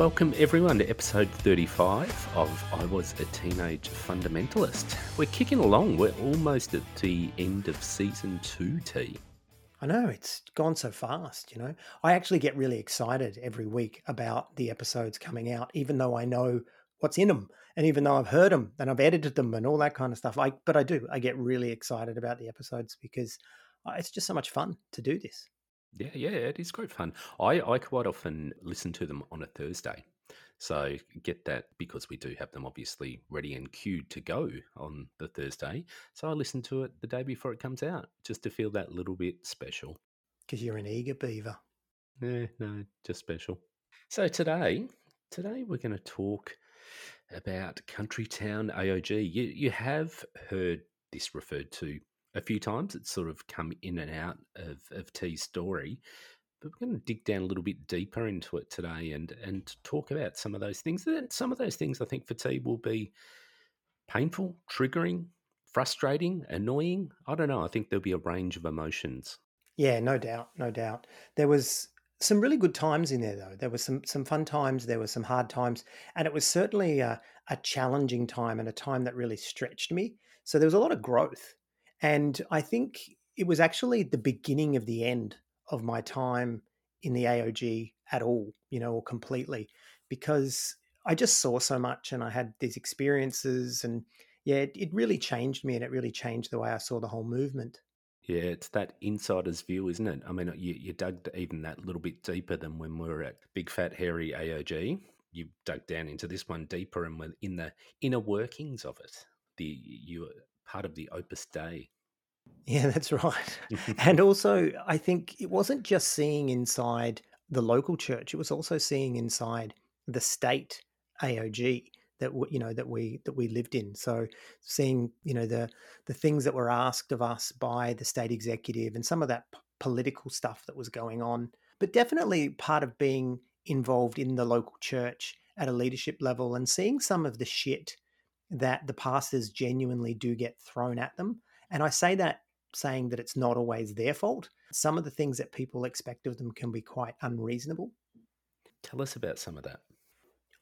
Welcome everyone to episode 35 of I Was a Teenage Fundamentalist. We're kicking along. We're almost at the end of season two, T. I know it's gone so fast, you know. I actually get really excited every week about the episodes coming out, even though I know what's in them, and even though I've heard them and I've edited them and all that kind of stuff. I but I do. I get really excited about the episodes because uh, it's just so much fun to do this. Yeah, yeah, it is great fun. I, I quite often listen to them on a Thursday. So get that because we do have them obviously ready and queued to go on the Thursday. So I listen to it the day before it comes out just to feel that little bit special. Because you're an eager beaver. Yeah, no, just special. So today, today we're going to talk about Country Town AOG. You you have heard this referred to a few times. It's sort of come in and out of, of T's story. But we're going to dig down a little bit deeper into it today and, and talk about some of those things. And some of those things I think for T will be painful, triggering, frustrating, annoying. I don't know. I think there'll be a range of emotions. Yeah, no doubt, no doubt. There was some really good times in there, though. There were some some fun times. There were some hard times, and it was certainly a, a challenging time and a time that really stretched me. So there was a lot of growth and I think it was actually the beginning of the end of my time in the AOG at all, you know, or completely, because I just saw so much and I had these experiences and yeah, it, it really changed me and it really changed the way I saw the whole movement. Yeah, it's that insider's view, isn't it? I mean, uh, you, you dug even that little bit deeper than when we were at Big Fat Hairy AOG. You dug down into this one deeper and were in the inner workings of it. The you part of the Opus Dei. Yeah, that's right. and also, I think it wasn't just seeing inside the local church; it was also seeing inside the state AOG that you know that we that we lived in. So, seeing you know the the things that were asked of us by the state executive and some of that p- political stuff that was going on, but definitely part of being involved in the local church at a leadership level and seeing some of the shit that the pastors genuinely do get thrown at them. And I say that saying that it's not always their fault. Some of the things that people expect of them can be quite unreasonable. Tell us about some of that.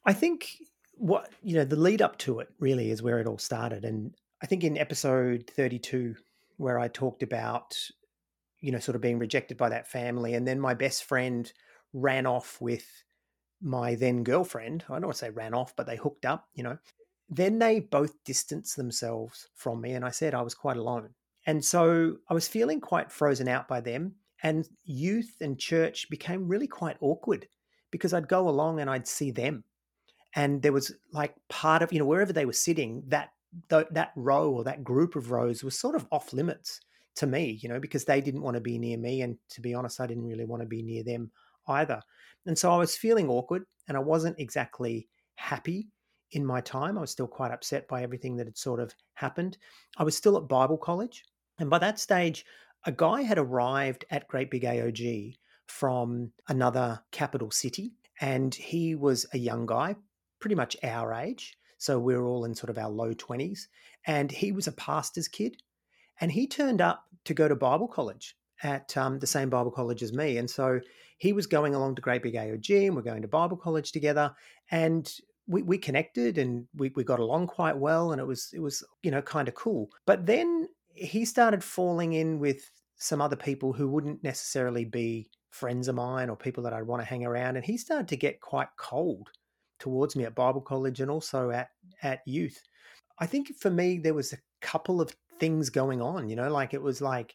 I think what, you know, the lead up to it really is where it all started. And I think in episode 32, where I talked about, you know, sort of being rejected by that family, and then my best friend ran off with my then girlfriend. I don't want to say ran off, but they hooked up, you know. Then they both distanced themselves from me, and I said I was quite alone. And so I was feeling quite frozen out by them. And youth and church became really quite awkward because I'd go along and I'd see them. And there was like part of, you know, wherever they were sitting, that that row or that group of rows was sort of off limits to me, you know, because they didn't want to be near me. And to be honest, I didn't really want to be near them either. And so I was feeling awkward and I wasn't exactly happy in my time. I was still quite upset by everything that had sort of happened. I was still at Bible college. And by that stage, a guy had arrived at Great Big AOG from another capital city. And he was a young guy, pretty much our age. So we are all in sort of our low 20s. And he was a pastor's kid. And he turned up to go to Bible college at um, the same Bible college as me. And so he was going along to Great Big AOG and we're going to Bible college together. And we, we connected and we, we got along quite well and it was it was you know kind of cool. But then he started falling in with some other people who wouldn't necessarily be friends of mine or people that I'd want to hang around and he started to get quite cold towards me at Bible college and also at at youth. I think for me there was a couple of things going on you know like it was like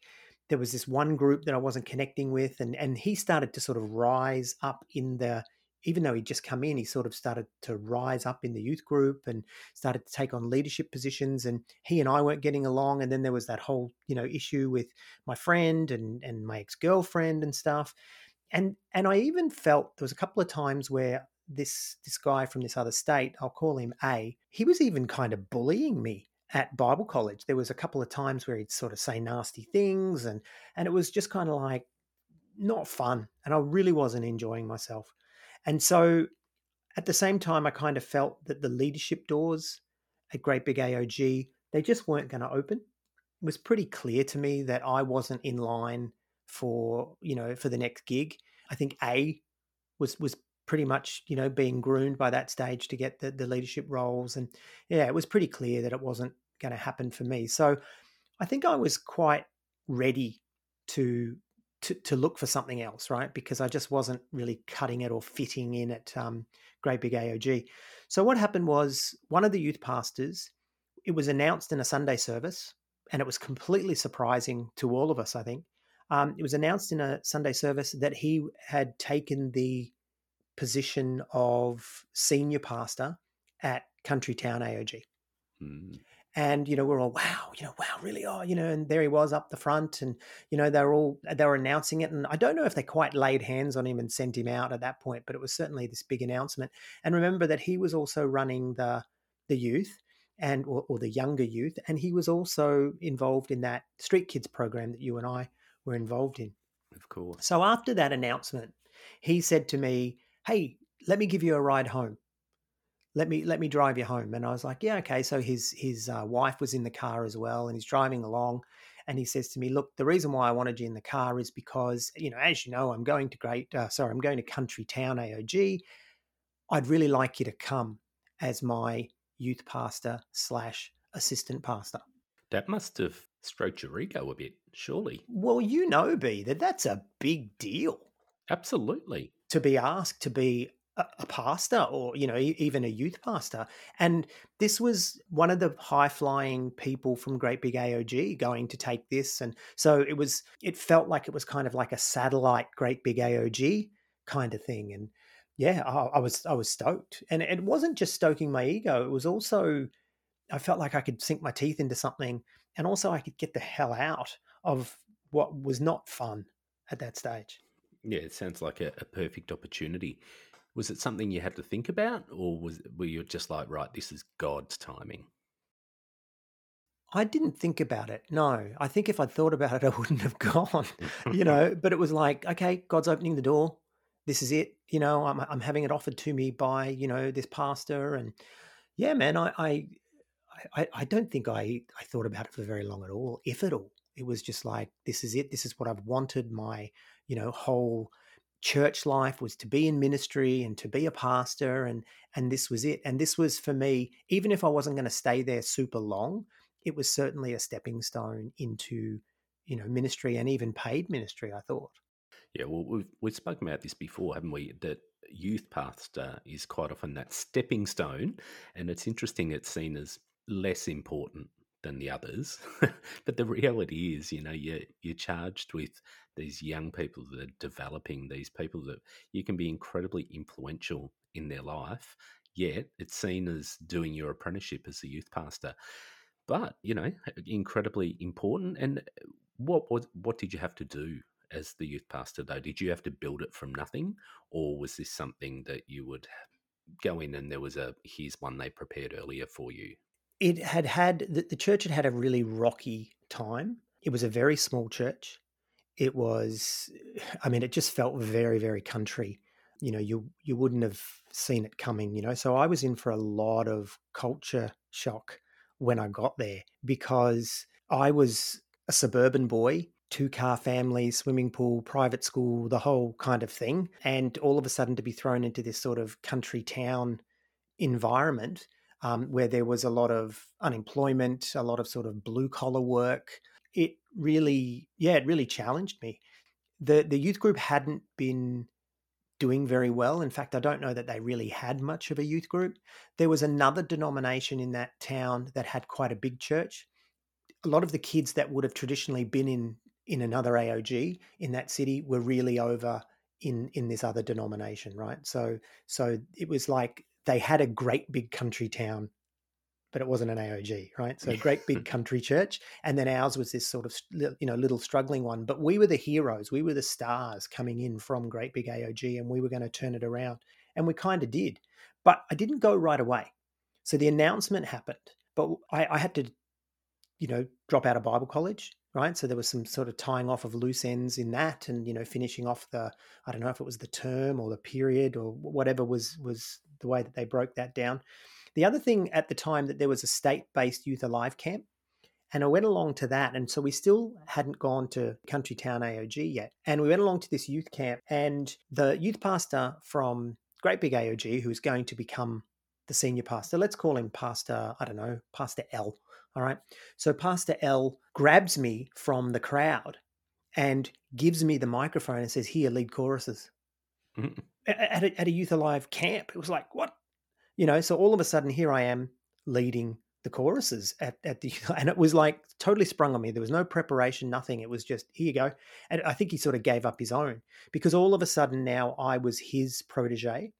there was this one group that I wasn't connecting with and and he started to sort of rise up in the even though he'd just come in, he sort of started to rise up in the youth group and started to take on leadership positions. And he and I weren't getting along. And then there was that whole, you know, issue with my friend and and my ex girlfriend and stuff. And and I even felt there was a couple of times where this this guy from this other state, I'll call him A, he was even kind of bullying me at Bible college. There was a couple of times where he'd sort of say nasty things and and it was just kind of like not fun. And I really wasn't enjoying myself. And so at the same time, I kind of felt that the leadership doors at Great Big AOG, they just weren't going to open. It was pretty clear to me that I wasn't in line for, you know, for the next gig. I think A was was pretty much, you know, being groomed by that stage to get the, the leadership roles. And yeah, it was pretty clear that it wasn't going to happen for me. So I think I was quite ready to to, to look for something else, right? Because I just wasn't really cutting it or fitting in at um, Great Big AOG. So what happened was one of the youth pastors, it was announced in a Sunday service, and it was completely surprising to all of us, I think. Um, it was announced in a Sunday service that he had taken the position of senior pastor at Country Town AOG. Mm. And you know we're all wow, you know wow, really oh you know, and there he was up the front, and you know they were all uh, they were announcing it, and I don't know if they quite laid hands on him and sent him out at that point, but it was certainly this big announcement. And remember that he was also running the the youth and or, or the younger youth, and he was also involved in that Street Kids program that you and I were involved in. Of course. So after that announcement, he said to me, "Hey, let me give you a ride home." Let me let me drive you home. And i was like yeah okay. So his his uh, wife was in the car as well and he's driving along and he says to me look the reason why i wanted you in the car is because you know as you know i'm going to great uh, sorry i'm going to country town aog i'd really like you to come as my youth pastor slash assistant pastor. That must have stroked your ego a bit surely. Well you know b that that's a big deal. Absolutely. To be asked to be a, pastor or you know even a youth pastor. And this was one of the high flying people from great big aog going to take this. And so it was it felt like it was kind of like a satellite great big aog kind of thing. And yeah I, I was i was stoked. And it wasn't just stoking my ego it was also i felt like i could sink my teeth into something. And also i could get the hell out of what was not fun at that stage. Yeah it sounds like a, a perfect opportunity was it something you had to think about, or was were you just like, right, this is God's timing? I didn't think about it. No, I think if I'd thought about it, I wouldn't have gone. you know, but it was like, okay, God's opening the door. This is it. You know, I'm I'm having it offered to me by you know this pastor, and yeah, man, I I I, I don't think I I thought about it for very long at all, if at all. It was just like, this is it. This is what I've wanted. My you know whole church life was to be in ministry and to be a pastor and and this was it. And this was for me even if I wasn't going to stay there super long it was certainly a stepping stone into you know ministry and even paid ministry I thought. Yeah well we've we've spoken about this before haven't we? That youth pastor is quite often that stepping stone and it's interesting it's seen as less important than the others. but the reality is, you know, you're, you're charged with these young people that are developing, these people that you can be incredibly influential in their life, yet it's seen as doing your apprenticeship as a youth pastor. But, you know, incredibly important. And uh, what, what, what did you have to do as the youth pastor, though? Did you have to build it from nothing? Or was this something that you would go in and there was a here's one they prepared earlier for you? It had had the, the church had had a really rocky time. It was a very small church. It was, I mean, it just felt very, very country. You know, you you wouldn't have seen it coming. You know, so I was in for a lot of culture shock when I got there because I was a suburban boy two car family, swimming pool, private school, the whole kind of thing. And all of a sudden to be thrown into this sort of country town environment um, where there was a lot of unemployment, a lot of sort of blue collar work. It really, yeah, it really challenged me. The the youth group hadn't been doing very well. In fact, I don't know that they really had much of a youth group. There was another denomination in that town that had quite a big church. A lot of the kids that would have traditionally been in in another AOG in that city were really over in in this other denomination, right? So so it was like they had a great big country town, but it wasn't an AOG, right? So a great big country church, and then ours was this sort of you know little struggling one. But we were the heroes, we were the stars coming in from great big AOG, and we were going to turn it around, and we kind of did. But I didn't go right away. So the announcement happened, but I, I had to, you know, drop out of Bible college right so there was some sort of tying off of loose ends in that and you know finishing off the i don't know if it was the term or the period or whatever was was the way that they broke that down the other thing at the time that there was a state-based youth alive camp and I went along to that. And so we still hadn't gone to Country Town AOG yet. And we went along to this youth camp, and the youth pastor from great big AOG who's going to become the senior pastor. Let's call him Pastor, I don't know, Pastor L. All right. So Pastor L grabs me from the crowd and gives me the microphone and says, Here, lead choruses. At, a, at a Youth Alive camp. It was like, what? You know, so all of a sudden, here I am leading the choruses at, at the and it was like totally sprung on me there was no preparation nothing it was just here you go and i think he sort of gave up his own because all of a sudden now i was his protege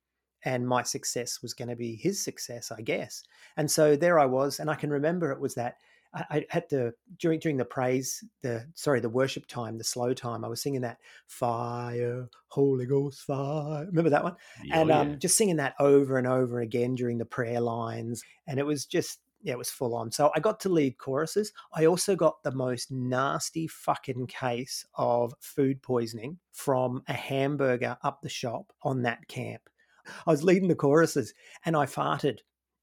and my success was going to be his success i guess and so there i was and i can remember it was that I, had to during during the praise, the sorry, the worship time, the slow time. I was singing that fire, Holy Ghost fire. Remember that one? Oh, and um, just singing that over and over again during the prayer lines, and it was just yeah, it was full on. So I got to lead choruses. I also got the most nasty fucking case of food poisoning from a hamburger up the shop on that camp. I was leading the choruses and I farted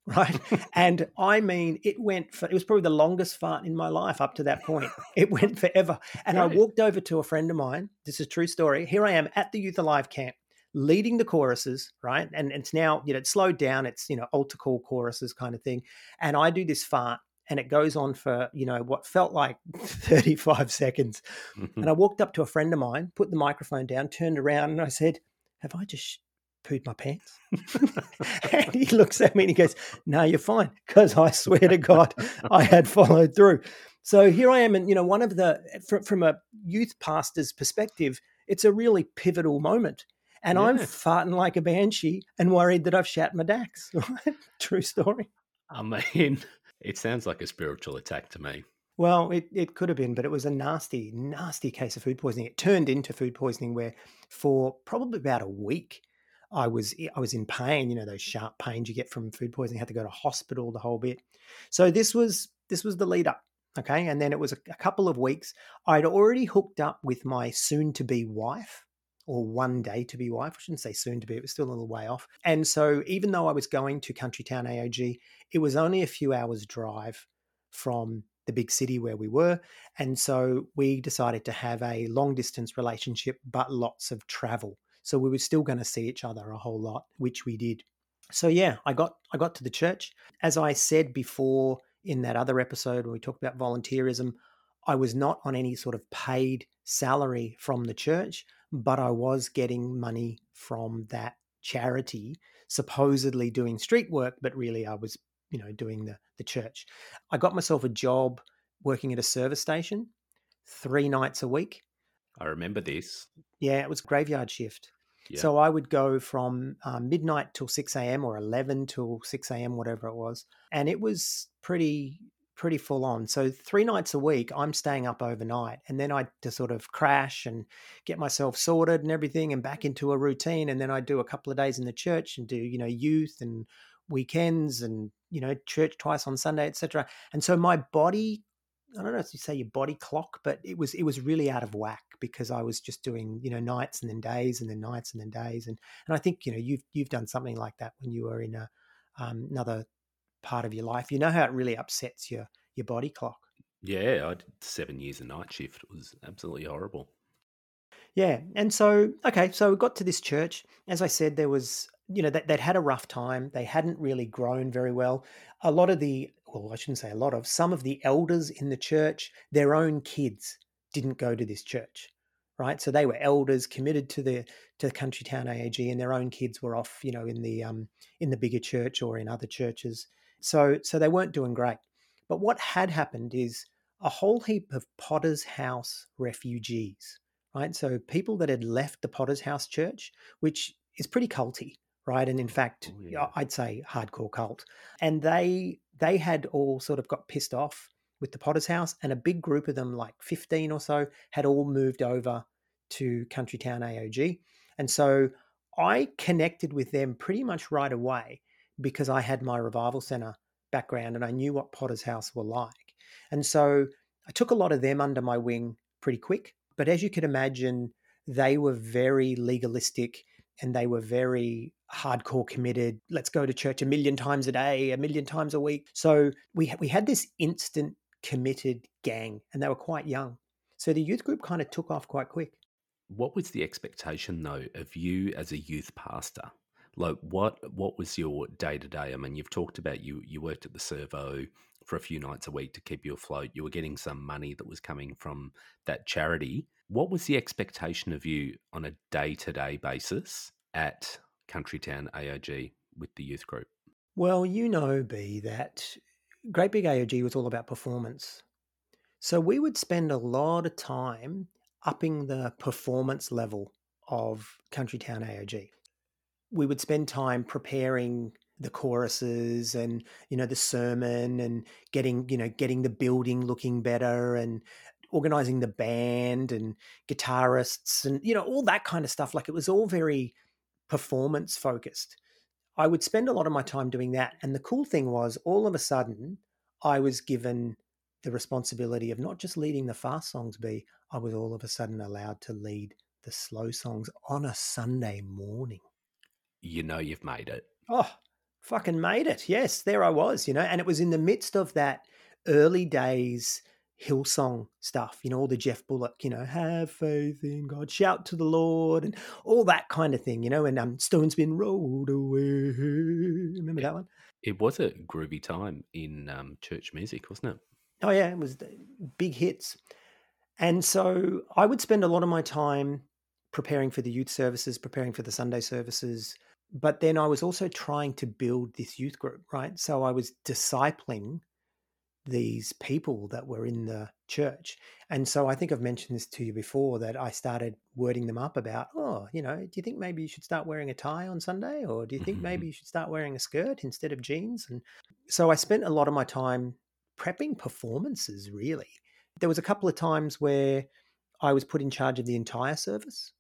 right? and I mean, it went for, it was probably the longest fart in my life up to that point. It went forever. And right. I walked over to a friend of mine. This is true story. Here I am at the Youth Alive camp leading the choruses, right? And it's now, you know, it's slowed down. It's, you know, altar call choruses kind of thing. And I do this fart and it goes on for, you know, what felt like 35 seconds. Mm-hmm. And I walked up to a friend of mine, put the microphone down, turned around and I said, have I just pooed my pants? and he looks at me and he goes, No, you're fine. Because I swear to God, I had followed through. So here I am. And, you know, one of the, from, from a youth pastor's perspective, it's a really pivotal moment. And yeah. I'm farting like a banshee and worried that I've shat my dax. True story. I mean, it sounds like a spiritual attack to me. Well, it, it could have been, but it was a nasty, nasty case of food poisoning. It turned into food poisoning where for probably about a week, I was I was in pain, you know, those sharp pains you get from food poisoning, had to go to hospital the whole bit. So this was this was the lead up. Okay. And then it was a, a couple of weeks. I'd already hooked up with my soon to be wife or one day to be wife. I shouldn't say soon to be, it was still a little way off. And so even though I was going to Country Town AOG, it was only a few hours drive from the big city where we were. And so we decided to have a long distance relationship, but lots of travel. So we were still going to see each other a whole lot, which we did. So yeah, I got I got to the church. As I said before in that other episode when we talked about volunteerism, I was not on any sort of paid salary from the church, but I was getting money from that charity, supposedly doing street work, but really I was, you know, doing the the church. I got myself a job working at a service station three nights a week. I remember this. Yeah, it was graveyard shift. Yeah. So I would go from um, midnight till 6 a.m. or 11 till 6 a.m., whatever it was. And it was pretty, pretty full on. So three nights a week, I'm staying up overnight. And then I to sort of crash and get myself sorted and everything and back into a routine. And then I do a couple of days in the church and do, you know, youth and weekends and, you know, church twice on Sunday, etc. And so my body I don't know if you say your body clock, but it was it was really out of whack because I was just doing you know nights and then days and then nights and then days and and I think you know you've you've done something like that when you were in a um, another part of your life. You know how it really upsets your your body clock. Yeah, I did seven years of night shift. It was absolutely horrible. Yeah, and so okay, so we got to this church. As I said, there was you know, they'd had a rough time. They hadn't really grown very well. A lot of the, well, I shouldn't say a lot of, some of the elders in the church, their own kids didn't go to this church, right? So they were elders committed to the to the country town AOG, and their own kids were off, you know, in the um, in the bigger church or in other churches. So so they weren't doing great. But what had happened is a whole heap of Potter's House refugees, right? So people that had left the Potter's House Church, which is pretty culty, right? And in fact, oh, yeah. I'd say hardcore cult. And they they had all sort of got pissed off with the Potter's House, and a big group of them, like fifteen or so, had all moved over to Country Town AOG. And so I connected with them pretty much right away because I had my revival center background and I knew what Potter's House were like. And so I took a lot of them under my wing pretty quick. But as you could imagine, they were very legalistic and they were very hardcore committed let's go to church a million times a day a million times a week. So we we had this instant committed gang and they were quite young. So the youth group kind of took off quite quick. What was the expectation though of you as a youth pastor? Like what what was your day to day? I mean, you've talked about you you worked at the servo for a few nights a week to keep you afloat. You were getting some money that was coming from that charity. What was the expectation of you on a day to day basis at Countrytown AOG with the youth group? Well, you know, B, that Great Big AOG was all about performance. So we would spend a lot of time upping the performance level of Countrytown AOG. We would spend time preparing the choruses and you know the sermon and getting you know getting the building looking better and organizing the band and guitarists and you know all that kind of stuff. Like it was all very performance focused. I would spend a lot of my time doing that and the cool thing was all of a sudden i was given the responsibility of not just leading the fast songs be i was all of a sudden allowed to lead the slow songs on a sunday morning. You know you've made it. Oh fucking made it. Yes, there I was, you know, and it was in the midst of that early days Hillsong stuff, you know, all the Geoff Bullock, you know, have faith in God, shout to the Lord, and all that kind of thing, you know, and um, Stone's been rolled away. Remember that one? It was a groovy time in um, church music, wasn't it? Oh, yeah, it was big hits. And so I would spend a lot of my time preparing for the youth services, preparing for the Sunday services, but then I was also trying to build this youth group, right? So I was discipling these people that were in the church. And so I think I've mentioned this to you before that I started wording them up about, oh, you know, do you think maybe you should start wearing a tie on Sunday? Or do you think mm-hmm. maybe you should start wearing a skirt instead of jeans? And so I spent a lot of my time prepping performances, really. There was a couple of times where I was put in charge of the entire service.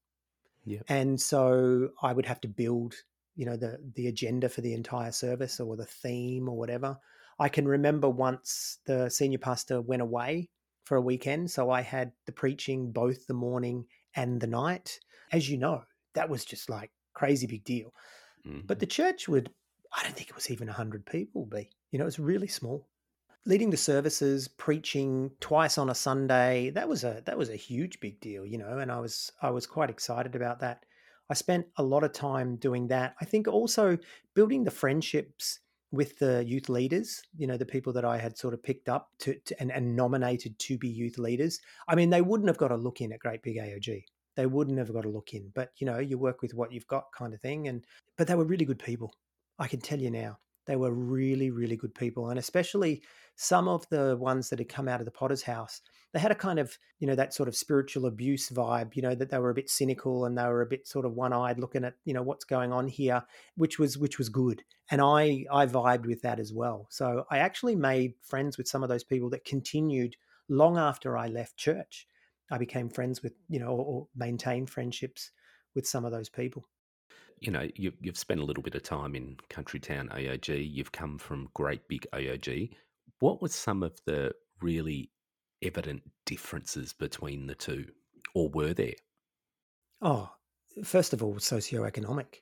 Yeah. And so I would have to build you know the the agenda for the entire service or the theme or whatever. I can remember once the senior pastor went away for a weekend, so I had the preaching both the morning and the night. As you know, that was just like crazy big deal. Mm-hmm. But the church would I don't think it was even 100 people be. You know, it was really small. Leading the services, preaching twice on a Sunday, that was a that was a huge big deal, you know, and I was I was quite excited about that. I spent a lot of time doing that. I think also building the friendships with the youth leaders, you know, the people that I had sort of picked up to, to and, and, nominated to be youth leaders. I mean, they wouldn't have got a look in at Great Big AOG. They wouldn't have got a look in, but you know, you work with what you've got kind of thing. And, but they were really good people. I can tell you now, they were really, really good people. And especially some of the ones that had come out of the Potter's house, they had a kind of you know that sort of spiritual abuse vibe you know that they were a bit cynical and they were a bit sort of one-eyed looking at you know what's going on here which was which was good and i i vibed with that as well so i actually made friends with some of those people that continued long after i left church i became friends with you know or, or maintained friendships with some of those people you know, you, have spent a little bit of time in country town AOG. You've come from Great Big AOG. What was some of the really evident differences between the two, or were there? Oh, first of all, socioeconomic.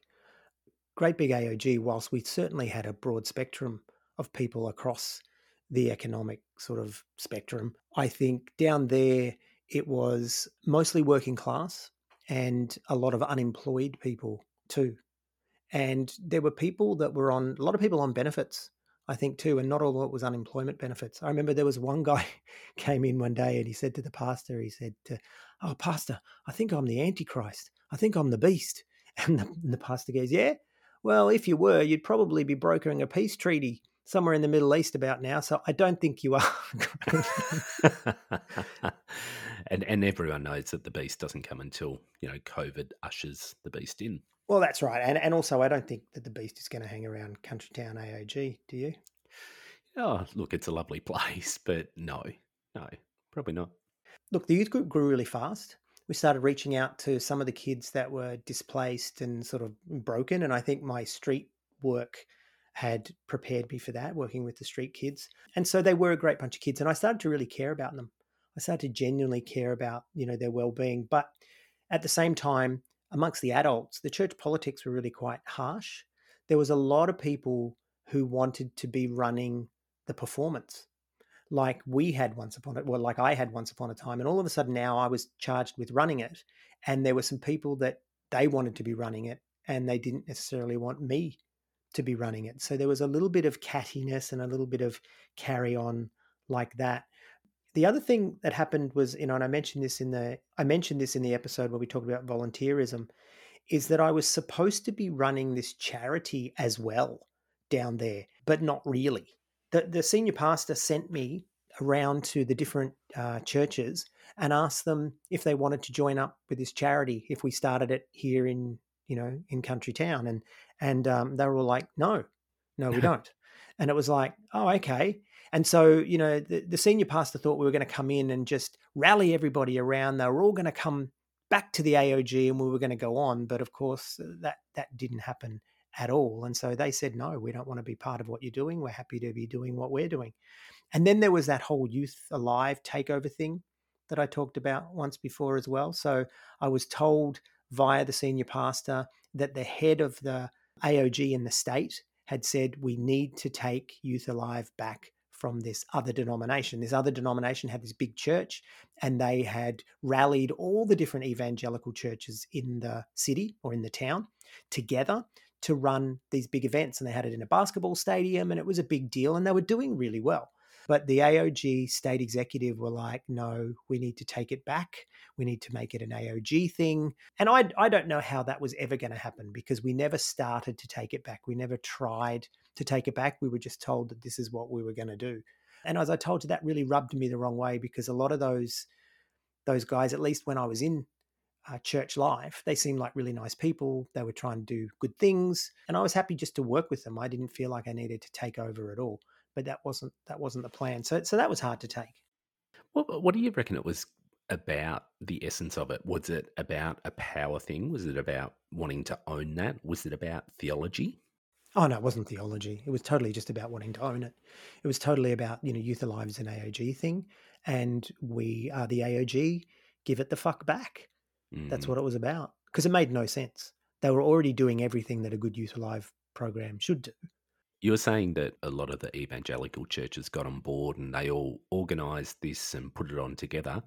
Great Big AOG, whilst we certainly had a broad spectrum of people across the economic sort of spectrum, I think down there it was mostly working class and a lot of unemployed people too. And there were people that were on, a lot of people on benefits I think too, and not all of it was unemployment benefits. I remember there was one guy came in one day and he said to the pastor, he said, "Oh, pastor, I think I'm the Antichrist. I think I'm the beast." And the, and the pastor goes, "Yeah, well, if you were, you'd probably be brokering a peace treaty somewhere in the Middle East about now. So I don't think you are." and and everyone knows that the beast doesn't come until you know COVID ushers the beast in. Well, that's right, and and also I don't think that the beast is going to hang around Country Town AOG. Do you? Oh, look, it's a lovely place, but no, no, probably not. Look, the youth group grew really fast. We started reaching out to some of the kids that were displaced and sort of broken, and I think my street work had prepared me for that, working with the street kids. And so they were a great bunch of kids, and I started to really care about them. I started to genuinely care about you know their well-being, but at the same time amongst the adults, the church politics were really quite harsh. There was a lot of people who wanted to be running the performance like we had once upon it well like i had once upon a time and all of a sudden now i was charged with running it and there were some people that they wanted to be running it and they didn't necessarily want me to be running it. So there was a little bit of cattiness and a little bit of carry on like that. The other thing that happened was, you know, and I mentioned this in the I mentioned this in the episode where we talked about volunteerism, is that I was supposed to be running this charity as well down there, but not really. The the senior pastor sent me around to the different uh, churches and asked them if they wanted to join up with this charity if we started it here in you know in country town. And and um, they were all like no no we don't. And it was like oh okay and so you know the, the senior pastor thought we were going to come in and just rally everybody around. They were all going to come back to the aog and we were going to go on but of course uh, that that didn't happen at all. And so they said no we don't want to be part of what you're doing. We're happy to be doing what we're doing. And then there was that whole youth alive takeover thing that I talked about once before as well. So I was told via the senior pastor that the head of the AOG in the state had said we need to take Youth Alive back from this other denomination. This other denomination had this big church, and they had rallied all the different evangelical churches in the city or in the town together to run these big events. And they had it in a basketball stadium, and it was a big deal, and they were doing really well. But the AOG state executive were like, no, we need to take it back. We need to make it an AOG thing. And I, I don't know how that was ever going to happen because we never started to take it back. We never tried to take it back. We were just told that this is what we were going to do. And as I told you, that really rubbed me the wrong way because a lot of those those guys, at least when I was in uh, church life, they seemed like really nice people. They were trying to do good things, and I was happy just to work with them. I didn't feel like I needed to take over at all but that wasn't that wasn't the plan. So so that was hard to take. What what do you reckon it was about the essence of it? Was it about a power thing? Was it about wanting to own that? Was it about theology? Oh no, it wasn't theology. It was totally just about wanting to own it. It was totally about you know Youth Alive is an AOG thing, and we are the AOG. Give it the fuck back. Mm. That's what it was about. Because it made no sense. They were already doing everything that a good Youth Alive program should do. You were saying that a lot of the evangelical churches got on board and they all organised this and put it on together.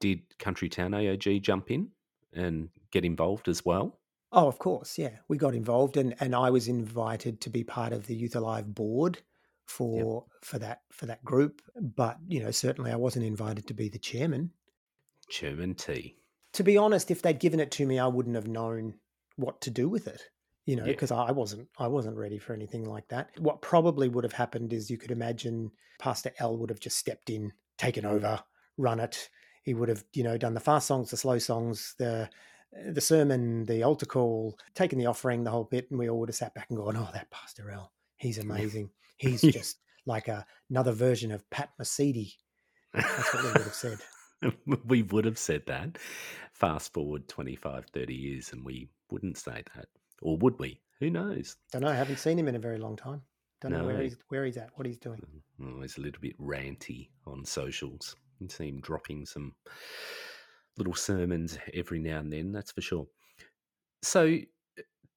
Did Country Town AOG jump in and get involved as well? Oh, of course, yeah. We got involved and, and I was invited to be part of the Youth Alive board for yep. for that for that group. But, you know, certainly I wasn't invited to be the chairman. Chairman T. To be honest, if they'd given it to me, I wouldn't have known what to do with it you know, because yeah. I wasn't I wasn't ready for anything like that. What probably would have happened is you could imagine Pastor L would have just stepped in, taken over, run it. He would have, you know, done the fast songs, the slow songs, the uh, the sermon, the altar call, taken the offering, the whole bit, and we all would have sat back and gone, "Oh, that Pastor L, he's amazing. He's just like a, another version of Pat Mesiti." That's what we would have said. we would have said that. Fast forward 25, 30 years, and we wouldn't say that. Or would we? Who knows? Don't know. I haven't seen him in a very long time. Don't no. know where he's where he's at, what he's doing. Oh, he's a little bit ranty on socials. You see him dropping some little sermons every now and then. That's for sure. So,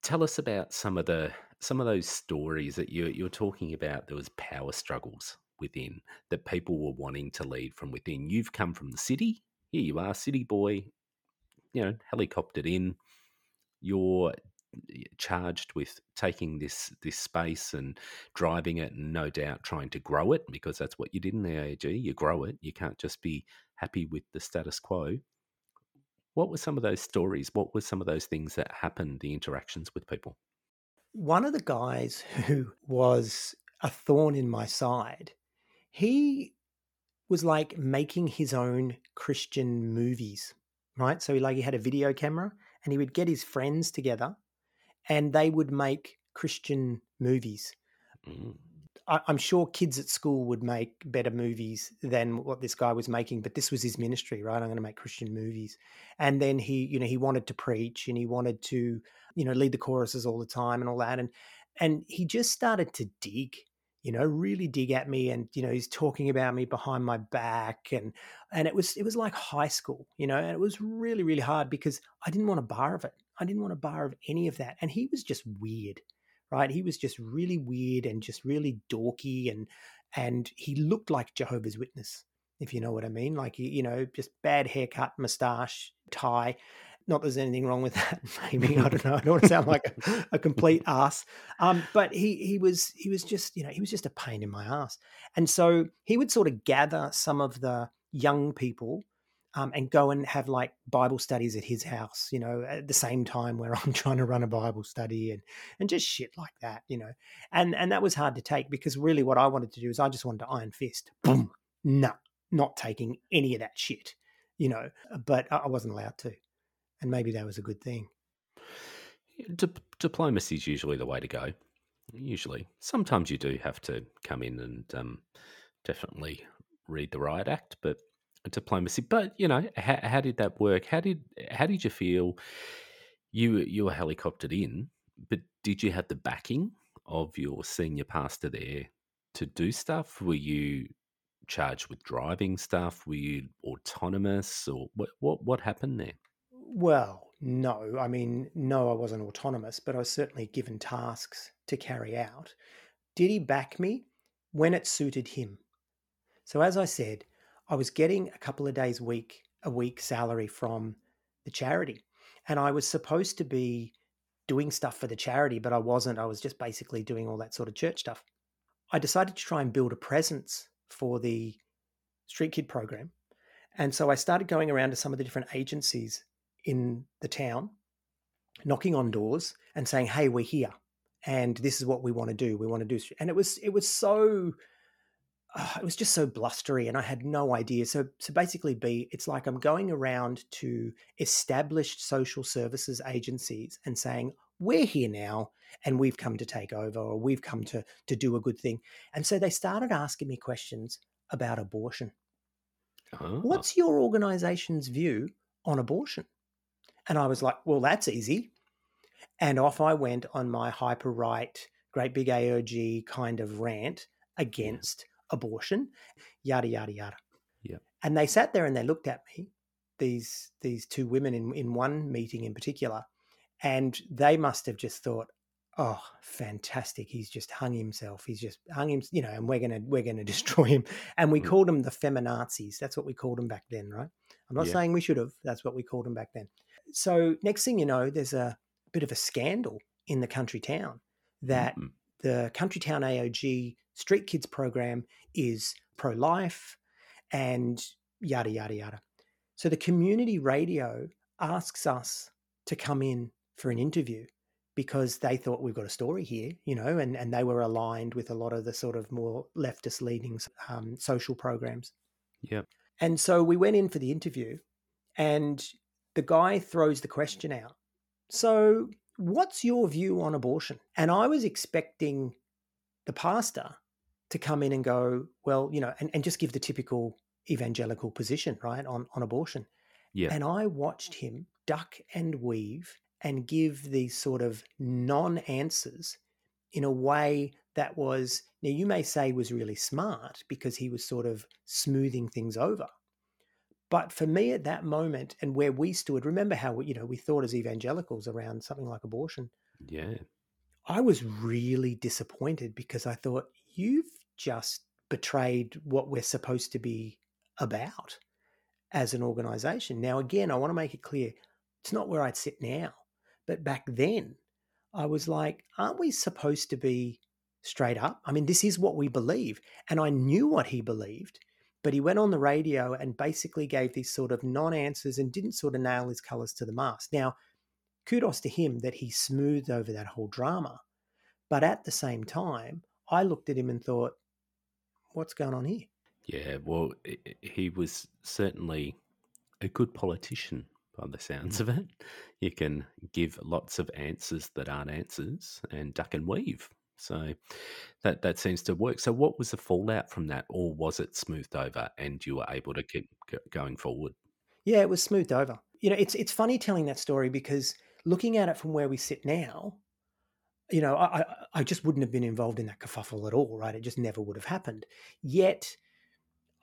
tell us about some of the some of those stories that you you're talking about. There was power struggles within that people were wanting to lead from within. You've come from the city. Here you are, city boy. You know, helicoptered in. You're charged with taking this this space and driving it and no doubt trying to grow it because that's what you did in the AOG. You grow it. You can't just be happy with the status quo. What were some of those stories? What were some of those things that happened, the interactions with people? One of the guys who was a thorn in my side, he was like making his own Christian movies, right? So he like he had a video camera and he would get his friends together and they would make Christian movies. Mm. I, am sure kids at school would make better movies than what this guy was making, but this was his ministry, right? I'm going to make Christian movies. And then he, you know, he wanted to preach and he wanted to, you know, lead the choruses all the time and all that. And and he just started to dig you know really dig at me and you know he's talking about me behind my back and and it was it was like high school you know and it was really really hard because i didn't want a bar of it I didn't want a bar of any of that. And he was just weird, right? He was just really weird and just really dorky and and he looked like Jehovah's Witness, if you know what I mean. Like you know, just bad haircut, mustache, tie. Not there's anything wrong with that. Maybe I don't know. I don't want to sound like a, a complete ass. Um, but he he was he was just you know he was just a pain in my ass. And so he would sort of gather some of the young people um, and go and have like Bible studies at his house, you know, at the same time where I'm trying to run a Bible study and and just shit like that, you know. And and that was hard to take because really what I wanted to do is I just wanted to iron fist. Boom. No, not taking any of that shit, you know. But I wasn't allowed to. And maybe that was a good thing. diplomacy is usually the way to go. Usually. Sometimes you do have to come in and um, definitely read the riot act, but diplomacy. But you know, how, how did that work? How did how did you feel? You you were helicoptered in, but did you have the backing of your senior pastor there to do stuff? Were you charged with driving stuff? Were you autonomous, or what? What what happened there? Well, no. I mean, no, I wasn't autonomous, but I was certainly given tasks to carry out. Did he back me when it suited him? So, as I said, I was getting a couple of days week a week salary from the charity, and I was supposed to be doing stuff for the charity, but I wasn't. I was just basically doing all that sort of church stuff. I decided to try and build a presence for the Street Kid program. And so I started going around to some of the different agencies in the town, knocking on doors and saying, "Hey, we're here, and this is what we want to do. We want to do." And it was it was so oh, it was just so blustery and I had no idea. So, so basically, B, it's like I'm going around to established social services agencies and saying, we're here now and we've come to take over or we've come to, to do a good thing. And so they started asking me questions about abortion. Oh. What's your organization's view on abortion? And I was like, well, that's easy. And off I went on my hyper right, great big AOG kind of rant against abortion, yada yada yada. Yeah. And they sat there and they looked at me, these these two women in in one meeting in particular, and they must have just thought, "Oh, fantastic! He's just hung himself. He's just hung him, you know." And we're gonna we're gonna destroy him. And we mm. called them the feminazis. That's what we called them back then, right? I'm not yeah. saying we should have. That's what we called them back then. So next thing you know, there's a bit of a scandal in the country town that mm-hmm. The country town AOG Street Kids program is pro life and yada, yada, yada. So the community radio asks us to come in for an interview because they thought we've got a story here, you know, and, and they were aligned with a lot of the sort of more leftist leading um, social programs. Yeah. And so we went in for the interview and the guy throws the question out. So, what's your view on abortion? And I was expecting the pastor to come in and go, well, you know, and, and just give the typical evangelical position, right, on, on abortion. Yeah. And I watched him duck and weave and give these sort of non answers in a way that was, now you may say was really smart because he was sort of smoothing things over. But for me at that moment and where we stood, remember how, you know, we thought as evangelicals around something like abortion. Yeah. I was really disappointed because I thought, you've just betrayed what we're supposed to be about as an organization. Now, again, I want to make it clear it's not where I'd sit now, but back then, I was like, aren't we supposed to be straight up? I mean, this is what we believe. And I knew what he believed, but he went on the radio and basically gave these sort of non answers and didn't sort of nail his colors to the mast. Now, kudos to him that he smoothed over that whole drama. But at the same time, I looked at him and thought, what's going on here? Yeah, well, he was certainly a good politician by the sounds of it. You can give lots of answers that aren't answers and duck and weave. So that that seems to work. So what was the fallout from that, or was it smoothed over and you were able to keep going forward? Yeah, it was smoothed over. You know, it's it's funny telling that story because looking at it from where we sit now, you know, I, I just wouldn't have been involved in that kerfuffle at all, right? It just never would have happened. Yet,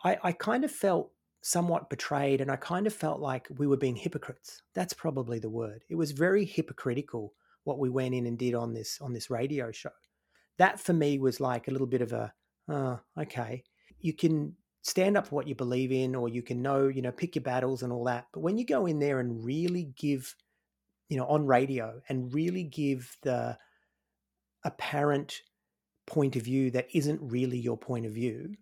I, I kind of felt somewhat betrayed, and I kind of felt like we were being hypocrites. That's probably the word. It was very hypocritical what we went in and did on this on this radio show. That for me was like a little bit of a, oh, okay, you can stand up for what you believe in or you can know, you know, pick your battles and all that. But when you go in there and really give, you know, on radio and really give the apparent point of view that isn't really your point of view,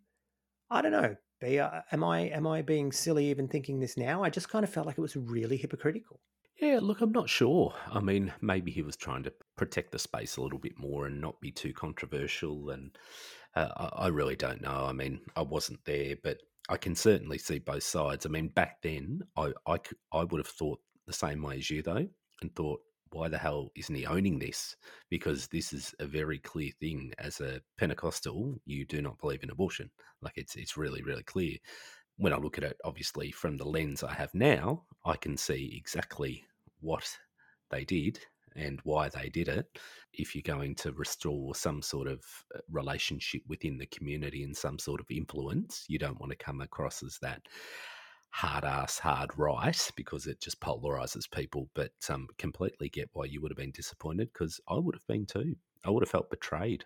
I don't know. B, uh, am I am I being silly even thinking this now? I just kind of felt like it was really hypocritical. Yeah, look, I'm not sure. I mean, maybe he was trying to protect the space a little bit more and not be too controversial. And uh, I, really don't know. I mean, I wasn't there, but I can certainly see both sides. I mean, back then, I, I, I would have thought the same way as you, though, and thought, why the hell isn't he owning this? Because this is a very clear thing. As a Pentecostal, you do not believe in abortion. Like it's it's really really clear. When I look at it, obviously from the lens I have now, I can see exactly what they did and why they did it. If you're going to restore some sort of uh, relationship within the community and some sort of influence, you don't want to come across as that hard ass, hard right because it just polarizes people. But um, completely get why you would have been disappointed because I would have been too. I would have felt betrayed.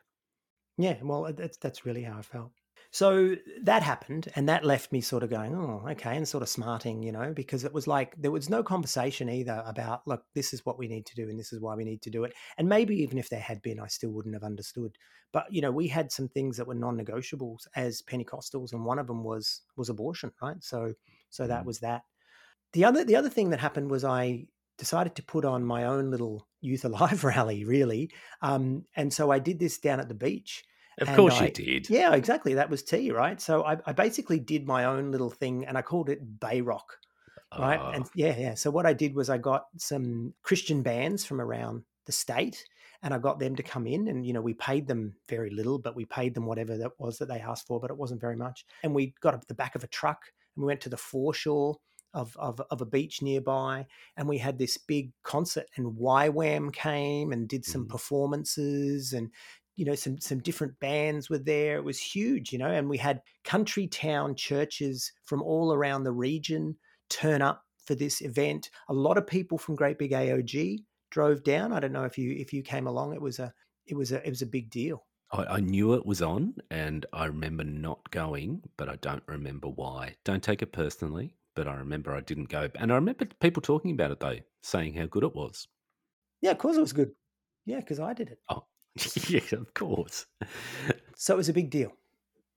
Yeah, well, that's that's really how I felt. So that happened, and that left me sort of going, oh, okay, and sort of smarting, you know, because it was like there was no conversation either about, look, this is what we need to do, and this is why we need to do it. And maybe even if there had been, I still wouldn't have understood. But you know, we had some things that were non-negotiables as Pentecostals, and one of them was was abortion, right? So, so that mm. was that. The other the other thing that happened was I decided to put on my own little youth alive rally, really, um, and so I did this down at the beach of and course I, you did. Yeah, exactly. That was tea, right? So I, I, basically did my own little thing and I called it Bay Rock. Right. Uh. And ah. yeah, yeah. So what I did was I got some Christian bands from around the state and I got them to come in and you know we paid them very little but we paid them whatever that was that they asked for but it wasn't very much and we got up the back of a truck and we went to the foreshore of, of, of a beach nearby and we had this big concert and YWAM came and did some mm. performances and you know some some different bands were there it was huge you know and we had country town churches from all around the region turn up for this event. A lot of people from great big aog drove down i don't know if you if you came along it was a it was a it was a big deal. I, I knew it was on and i remember not going but i don't remember why. Don't take it personally but i remember i didn't go and i remember people talking about it though saying how good it was. Yeah of course it was good. Yeah because i did it. Oh yeah, of course. so it was a big deal.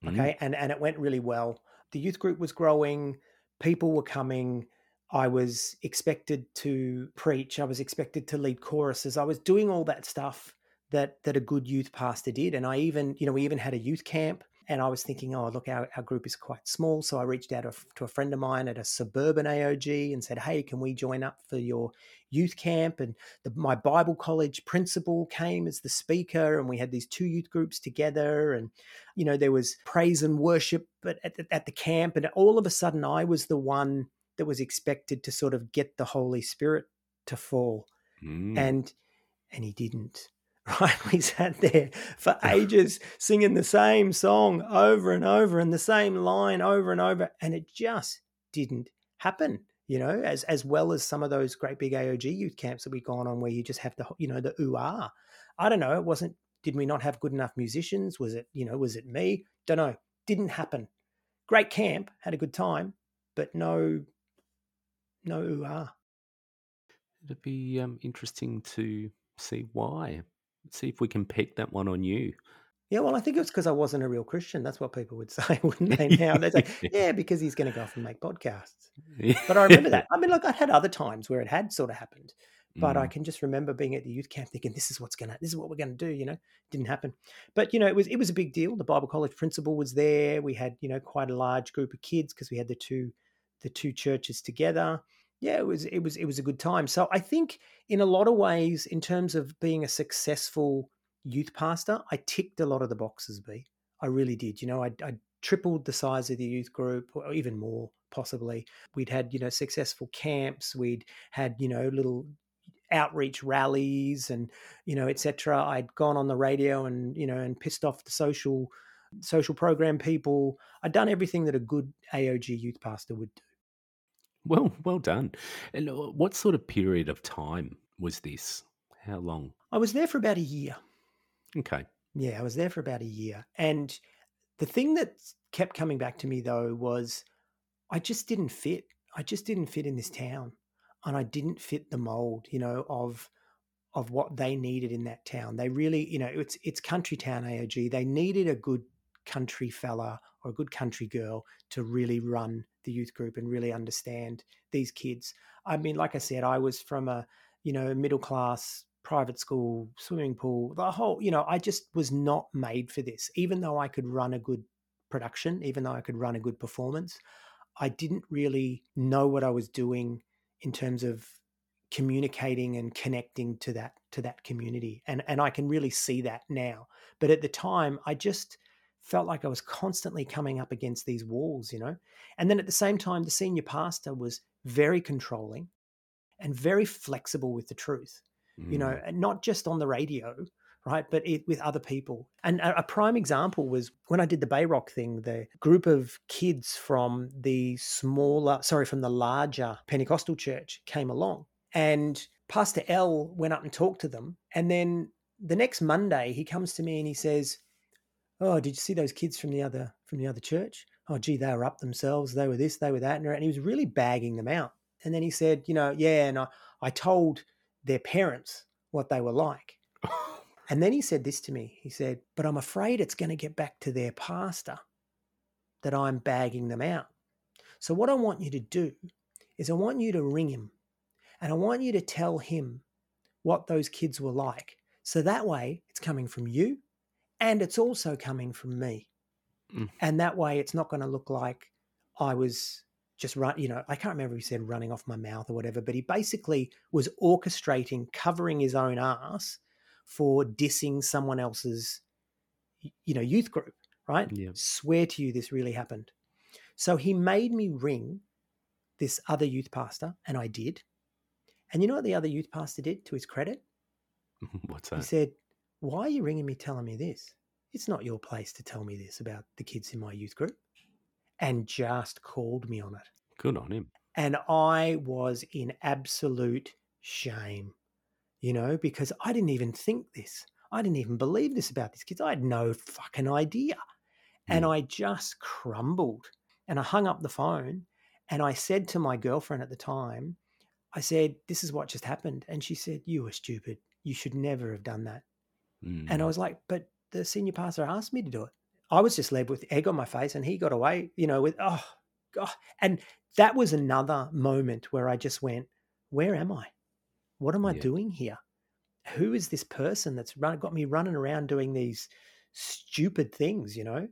Mm-hmm. Okay. Mm-hmm. And and it went really well. The youth group was growing, people were coming. I was expected to preach. I was expected to lead choruses. I was doing all that stuff that that a good youth pastor did. And I even, you know, we even had a youth camp and I was thinking, oh, look, our, our group is quite small. So I reached out to a friend of mine at a suburban AOG and said, hey, can we join up for your youth camp? And the, my Bible college principal came as the speaker, and we had these two youth groups together. And, you know, there was praise and worship at, at, at the camp. And all of a sudden, I was the one that was expected to sort of get the Holy Spirit to fall. Mm. And and he didn't right? We sat there for ages singing the same song over and over and the same line over and over, and it just didn't happen. You know, as as well as some of those great big AOG youth camps that we've gone on, where you just have the you know the ooh ah. I don't know. It wasn't. Did we not have good enough musicians? Was it you know? Was it me? Don't know. Didn't happen. Great camp, had a good time, but no, no ooh ah. It'd be um, interesting to see why see if we can pick that one on you. Yeah, well, I think it was because I wasn't a real Christian. That's what people would say, wouldn't they? Now they say, "Yeah, because he's going to go off and make podcasts." But I remember that. I mean, look, I'd had other times where it had sort of happened, but mm. I can just remember being at the youth camp thinking, "This is what's gonna, this is what we're going to do." You know, didn't happen. But you know, it was it was a big deal. The Bible college principal was there. We had you know quite a large group of kids because we had the two the two churches together yeah, it was it was it was a good time. So I think in a lot of ways, in terms of being a successful youth pastor, I ticked a lot of the boxes. B, I really did. You know, I, I tripled the size of the youth group, or even more possibly. We'd had you know successful camps. We'd had you know little outreach rallies and you know etc. I'd gone on the radio and you know and pissed off the social social program people. I'd done everything that a good AOG youth pastor would do. Well, well done. And uh, what sort of period of time was this? How long? I was there for about a year. Okay. Yeah, I was there for about a year. And the thing that kept coming back to me though was I just didn't fit. I just didn't fit in this town, and I didn't fit the mold, you know, of of what they needed in that town. They really, you know, it's it's country town AOG. They needed a good country fella or a good country girl to really run the youth group and really understand these kids. I mean, like I said, I was from a, you know, middle class private school, swimming pool, the whole, you know, I just was not made for this. Even though I could run a good production, even though I could run a good performance, I didn't really know what I was doing in terms of communicating and connecting to that to that community. And and I can really see that now. But at the time I just felt like I was constantly coming up against these walls you know? And then at the same time the senior pastor was very controlling and very flexible with the truth mm. you know and not just on the radio right but it, with other people and a, a prime example was when I did the Bayrock thing the group of kids from the smaller sorry from the larger Pentecostal church came along and Pastor L went up and talked to them. And then the next Monday, he comes to me and he says, "Oh, did you see those kids from the other from the other church? Oh, gee, they were up themselves. They were this, they were that." And he was really bagging them out. And then he said, "You know, yeah." And I, I told their parents what they were like. and then he said this to me. He said, "But I'm afraid it's going to get back to their pastor that I'm bagging them out. So what I want you to do is I want you to ring him and I want you to tell him what those kids were like. So that way it's coming from you and it's also coming from me. Mm. And that way it's not going to look like I was just run, you know, I can't remember if he said running off my mouth or whatever, but he basically was orchestrating, covering his own ass for dissing someone else's, you know, youth group, right? Yeah. Swear to you this really happened. So he made me ring this other youth pastor, and I did. And you know what the other youth pastor did to his credit? What's that? He said, Why are you ringing me telling me this? It's not your place to tell me this about the kids in my youth group. And just called me on it. Good on him. And I was in absolute shame, you know, because I didn't even think this. I didn't even believe this about these kids. I had no fucking idea. Mm. And I just crumbled. And I hung up the phone and I said to my girlfriend at the time, I said, This is what just happened. And she said, You were stupid. You should never have done that. Mm. And I mm. was like, But the senior pastor asked me to do it. I was just led with egg on my face and he got away, you know, with, oh, God. And that was another moment where I just went, Where am I? What am I yeah. doing here? Who is this person that's run, got me running around doing these stupid things, you know?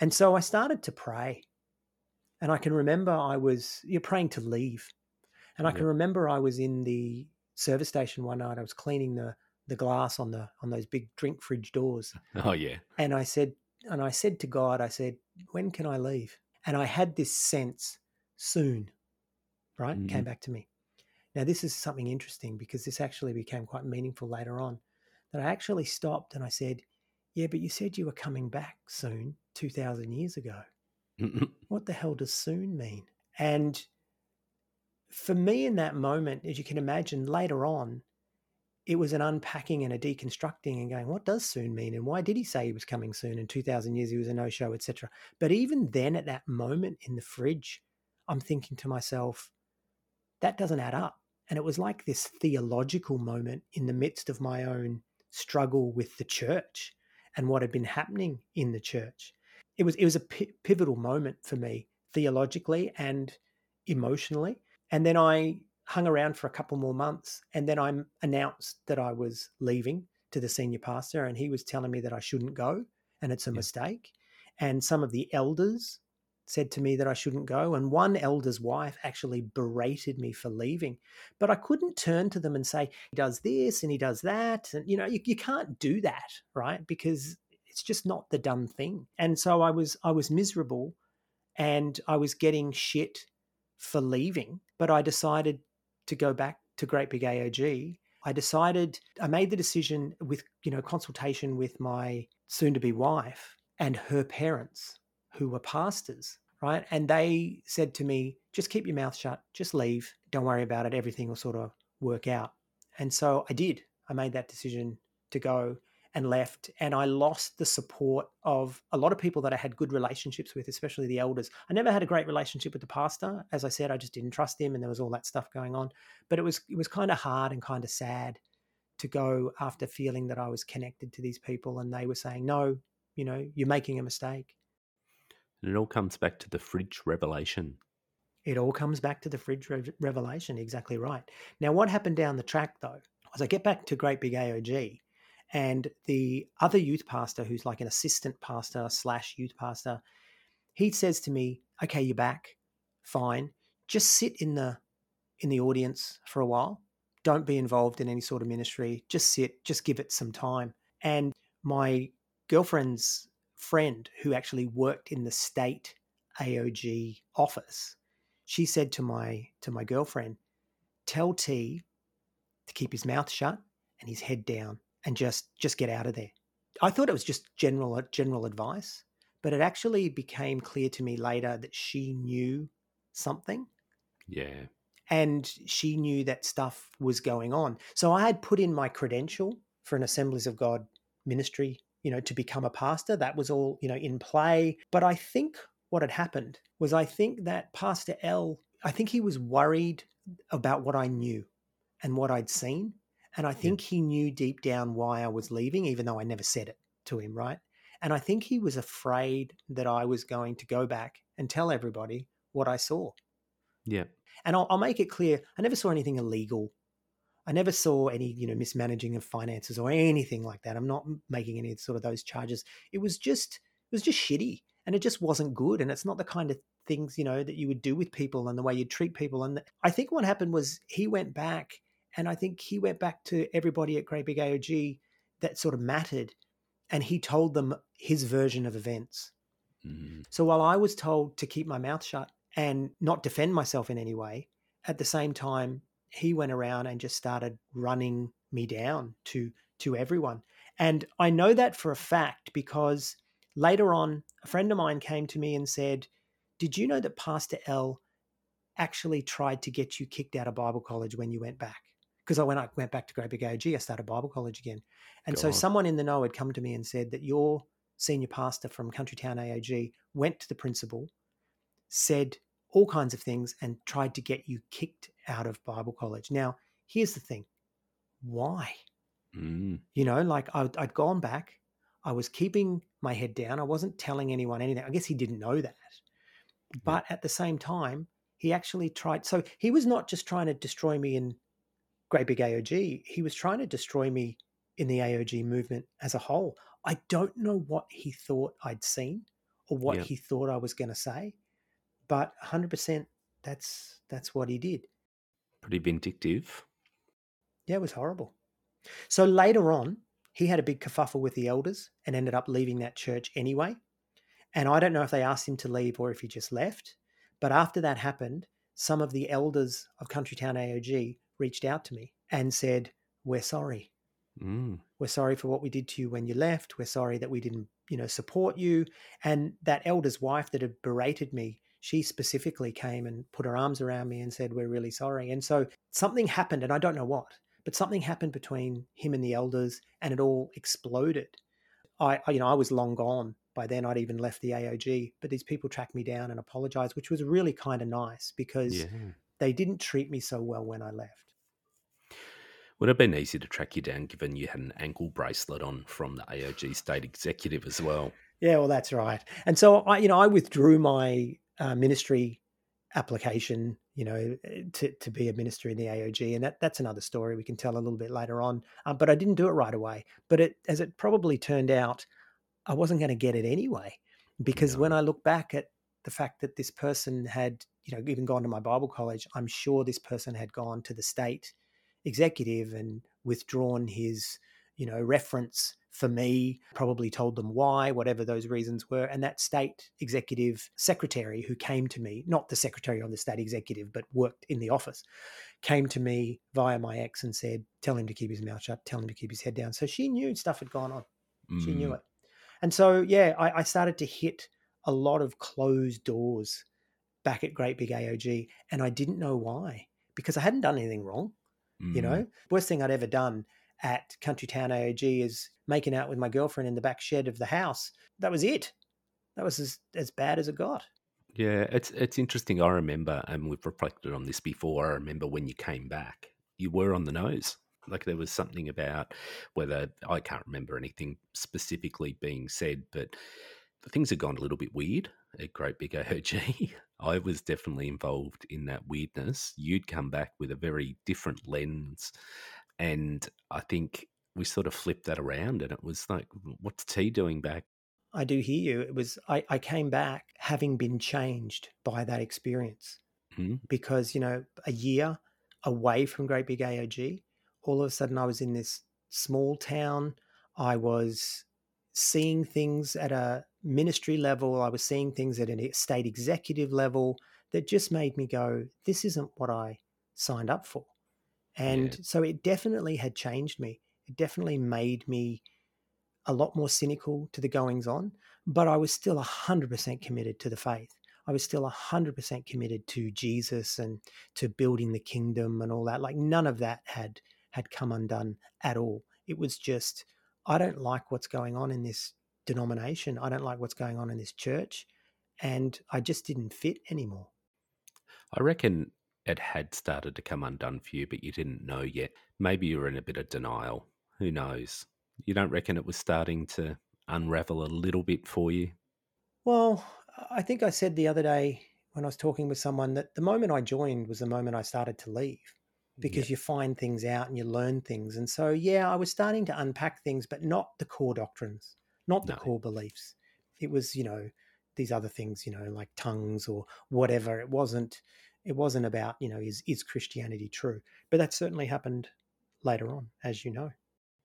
And so I started to pray. And I can remember I was, you're praying to leave and I can remember I was in the service station one night. I was cleaning the the glass on the on those big drink fridge doors. Oh yeah. And I said and I said to God, I said, when can I leave? And I had this sense soon, right? Mm-hmm. Came back to me. Now this is something interesting because this actually became quite meaningful later on. That I actually stopped and I said, Yeah, but you said you were coming back soon, two thousand years ago. what the hell does soon mean? And for me in that moment, as you can imagine, later on, it was an unpacking and a deconstructing and going, what does soon mean? And why did he say he was coming soon? In 2000 years, he was a no show, etc. But even then, at that moment in the fridge, I'm thinking to myself, that doesn't add up. And it was like this theological moment in the midst of my own struggle with the church and what had been happening in the church. It was, it was a p- pivotal moment for me theologically and emotionally and then I hung around for a couple more months. And then I announced that I was leaving to the senior pastor. And he was telling me that I shouldn't go and it's a yeah. mistake. And some of the elders said to me that I shouldn't go. And one elder's wife actually berated me for leaving. But I couldn't turn to them and say, he does this and he does that. And, you know, you, you can't do that, right? Because it's just not the done thing. And so I was, I was miserable and I was getting shit for leaving, but I decided to go back to Great Big AOG. I decided I made the decision with you know consultation with my soon to be wife and her parents who were pastors, right? And they said to me, just keep your mouth shut, just leave, don't worry about it, everything will sort of work out. And so I did. I made that decision to go. And left. And I lost the support of a lot of people that I had good relationships with, especially the elders. I never had a great relationship with the pastor. As I said, I just didn't trust him and there was all that stuff going on. But it was it was kind of hard and kind of sad to go after feeling that I was connected to these people and they were saying, No, you know, you're making a mistake. And it all comes back to the fridge revelation. It all comes back to the fridge re- revelation. Exactly right. Now, what happened down the track though, as I get back to Great Big AOG, and the other youth pastor, who's like an assistant pastor slash youth pastor, he says to me, "Okay, you're back. Fine. Just sit in the in the audience for a while. Don't be involved in any sort of ministry. Just sit. Just give it some time." And my girlfriend's friend, who actually worked in the state AOG office, she said to my to my girlfriend, "Tell T to keep his mouth shut and his head down and just just get out of there. I thought it was just general uh, general advice, but it actually became clear to me later that she knew something. Yeah. And she knew that stuff was going on. So I had put in my credential for an Assemblies of God ministry, you know, to become a pastor. That was all, you know, in play. But I think what had happened was I think that Pastor L, I think he was worried about what I knew and what I'd seen. And I think yeah. he knew deep down why I was leaving, even though I never said it to him, right? And I think he was afraid that I was going to go back and tell everybody what I saw. Yeah. And I'll, I'll make it clear I never saw anything illegal. I never saw any, you know, mismanaging of finances or anything like that. I'm not making any sort of those charges. It was just, it was just shitty and it just wasn't good. And it's not the kind of things, you know, that you would do with people and the way you treat people. And I think what happened was he went back and I think he went back to everybody at Great Big AOG that sort of mattered and he told them his version of events. Mm. So while I was told to keep my mouth shut and not defend myself in any way, at the same time, he went around and just started running me down to to everyone. And I know that for a fact because later on, a friend of mine came to me and said, Did you know that Pastor L actually tried to get you kicked out of Bible college when you went back? Because I went I went back to Great Big AOG, I started Bible college again. And Go so on. someone in the know had come to me and said that your senior pastor from Countrytown AOG went to the principal, said all kinds of things, and tried to get you kicked out of Bible college. Now, here's the thing why? Mm. You know, like I, I'd gone back, I was keeping my head down, I wasn't telling anyone anything. I guess he didn't know that. But at the same time, he actually tried. So he was not just trying to destroy me in Great Big AOG, he was trying to destroy me in the AOG movement as a whole. I don't know what he thought I'd seen or what yep. he thought I was going to say, but 100% that's that's what he did. Pretty vindictive. Yeah, it was horrible. So later on, he had a big kerfuffle with the elders and ended up leaving that church anyway. And I don't know if they asked him to leave or if he just left. But after that happened, some of the elders of Countrytown AOG reached out to me and said, We're sorry. Mm. We're sorry for what we did to you when you left. We're sorry that we didn't, you know, support you. And that elder's wife that had berated me, she specifically came and put her arms around me and said, We're really sorry. And so something happened, and I don't know what, but something happened between him and the elders, and it all exploded. I, you know, I was long gone by then. I'd even left the AOG, but these people tracked me down and apologized, which was really kind of nice because yeah. they didn't treat me so well when I left. Would have been easy to track you down given you had an ankle bracelet on from the AOG state executive as well. Yeah, well, that's right. And so I, you know, I withdrew my uh, ministry application, you know, to, to be a minister in the AOG, and that that's another story we can tell a little bit later on. Um, but I didn't do it right away. But it, as it probably turned out, I wasn't going to get it anyway, because no. when I look back at the fact that this person had, you know, even gone to my Bible college, I'm sure this person had gone to the state executive and withdrawn his, you know, reference for me, probably told them why, whatever those reasons were. And that state executive secretary who came to me, not the secretary of the state executive, but worked in the office, came to me via my ex and said, Tell him to keep his mouth shut, tell him to keep his head down. So she knew stuff had gone on. Mm. She knew mm. it. And so, yeah, I, I started to hit a lot of closed doors back at Great Big AOG. And I didn't know why because I hadn't done anything wrong. Mm. You know, worst thing I'd ever done. at Country Town AOG is making out with my girlfriend in the back shed of the house. That was it. That was as, as bad as it got. Yeah, it's it's interesting. I remember, and we've reflected on this before. I remember when you came back, you were on the nose. Like there was something about whether I can't remember anything specifically being said, but things had gone a little bit weird at Great Big AOG. I was definitely involved in that weirdness. You'd come back with a very different lens. And I think we sort of flipped that around and it was like, what's T doing back? I do hear you. It was, I, I came back having been changed by that experience mm-hmm. because, you know, a year away from Great Big AOG, all of a sudden I was in this small town. I was seeing things at a ministry level, I was seeing things at a state executive level that just made me go, this isn't what I signed up for. And yeah. so it definitely had changed me. It definitely made me a lot more cynical to the goings on, but I was still 100% committed to the faith. I was still 100% committed to Jesus and to building the kingdom and all that. Like none of that had had come undone at all. It was just I don't like what's going on in this denomination. I don't like what's going on in this church. And I just didn't fit anymore. I reckon it had started to come undone for you, but you didn't know yet. Maybe you were in a bit of denial. Who knows? You don't reckon it was starting to unravel a little bit for you? Well, I think I said the other day when I was talking with someone that the moment I joined was the moment I started to leave because yep. you find things out and you learn things. And so, yeah, I was starting to unpack things, but not the core doctrines, not the no. core beliefs. It was, you know, these other things, you know, like tongues or whatever. It wasn't. It wasn't about, you know, is is Christianity true? But that certainly happened later on, as you know.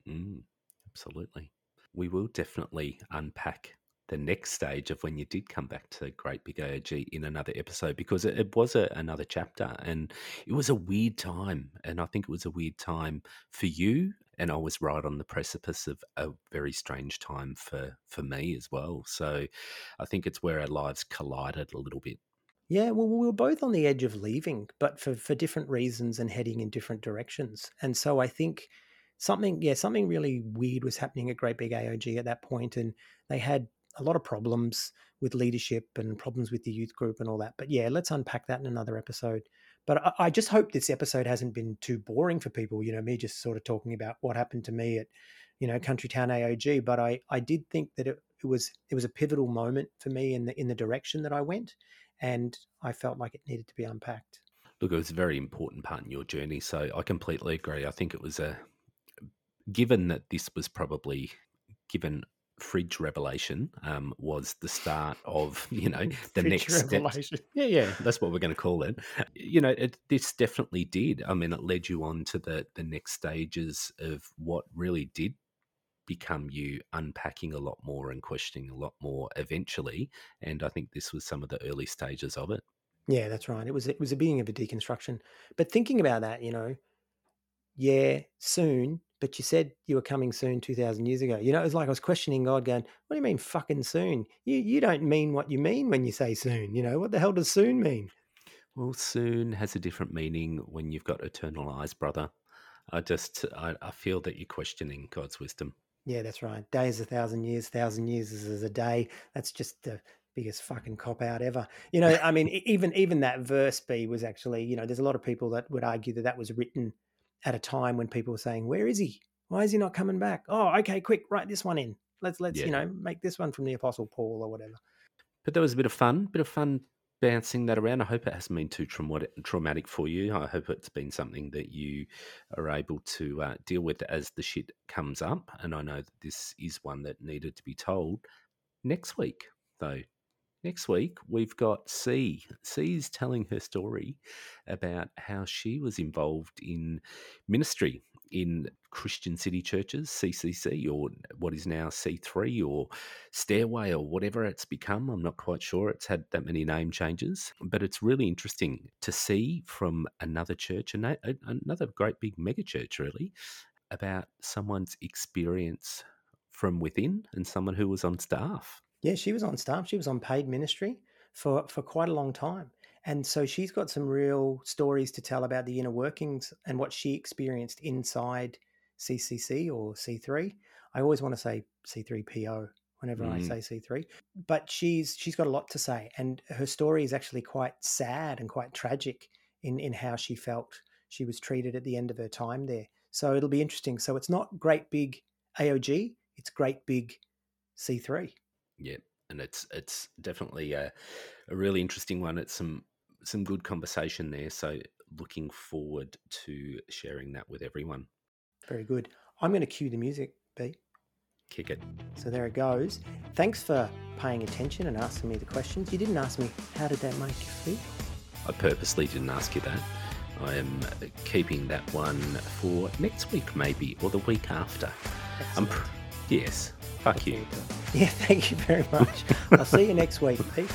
Mm, absolutely. We will definitely unpack the next stage of when you did come back to Great Big AOG in another episode because it, it was a, another chapter and it was a weird time. And I think it was a weird time for you. And I was right on the precipice of a very strange time for, for me as well. So I think it's where our lives collided a little bit. Yeah, well, we were both on the edge of leaving, but for, for different reasons and heading in different directions. And so I think something, yeah, something really weird was happening at Great Big AOG at that point, and they had a lot of problems with leadership and problems with the youth group and all that. But yeah, let's unpack that in another episode. But I, I, just hope this episode hasn't been too boring for people. You know, me just sort of talking about what happened to me at, you know, Countrytown AOG. But I, I did think that it, it was it was a pivotal moment for me in the in the direction that I went, and I felt like it needed to be unpacked. Look, it was a very important part in your journey. So I completely agree. I think it was a given that this was probably given fridge revelation um, was the start of you know the fridge next revelation. Yeah, yeah, that's what we're going to call it. You know, it, this definitely did. I mean, it led you on to the the next stages of what really did become you unpacking a lot more and questioning a lot more eventually. And I think this was some of the early stages of it. Yeah, that's right. It was it was a beginning of a deconstruction. But thinking about that, you know, yeah, soon but you said you were coming soon 2000 years ago. You know, it was like I was questioning God going, what do you mean fucking soon? You, you don't mean what you mean when you say soon. You know, what the hell does soon mean? Well, soon has a different meaning when you've got eternal eyes, brother. I just, I, I feel that you're questioning God's wisdom. Yeah, that's right. Day is a thousand years, thousand years is a day. That's just the biggest fucking cop out ever. You know, I mean, even even that verse B was actually, you know, there's a lot of people that would argue that that was written at a time when people were saying, "Where is he? Why is he not coming back?" Oh, okay, quick, write this one in. Let's let's yeah. you know make this one from the Apostle Paul or whatever. But there was a bit of fun, bit of fun bouncing that around. I hope it hasn't been too traumatic for you. I hope it's been something that you are able to uh, deal with as the shit comes up. And I know that this is one that needed to be told next week, though. Next week, we've got C. C is telling her story about how she was involved in ministry in Christian City Churches, CCC, or what is now C3 or Stairway or whatever it's become. I'm not quite sure. It's had that many name changes, but it's really interesting to see from another church, another great big mega church, really, about someone's experience from within and someone who was on staff. Yeah, she was on staff. She was on paid ministry for for quite a long time. And so she's got some real stories to tell about the inner workings and what she experienced inside CCC or C3. I always want to say C3PO whenever mm. I say C3. But she's she's got a lot to say, and her story is actually quite sad and quite tragic in in how she felt she was treated at the end of her time there. So it'll be interesting. So it's not great big AOG, it's great big C3. Yeah, and it's it's definitely a, a really interesting one. It's some some good conversation there. So looking forward to sharing that with everyone. Very good. I'm going to cue the music, B. Kick it. So there it goes. Thanks for paying attention and asking me the questions. You didn't ask me how did that make you feel. I purposely didn't ask you that. I am keeping that one for next week, maybe, or the week after. Pr- yes. Fuck you. Yeah, thank you very much. I'll see you next week, Pete.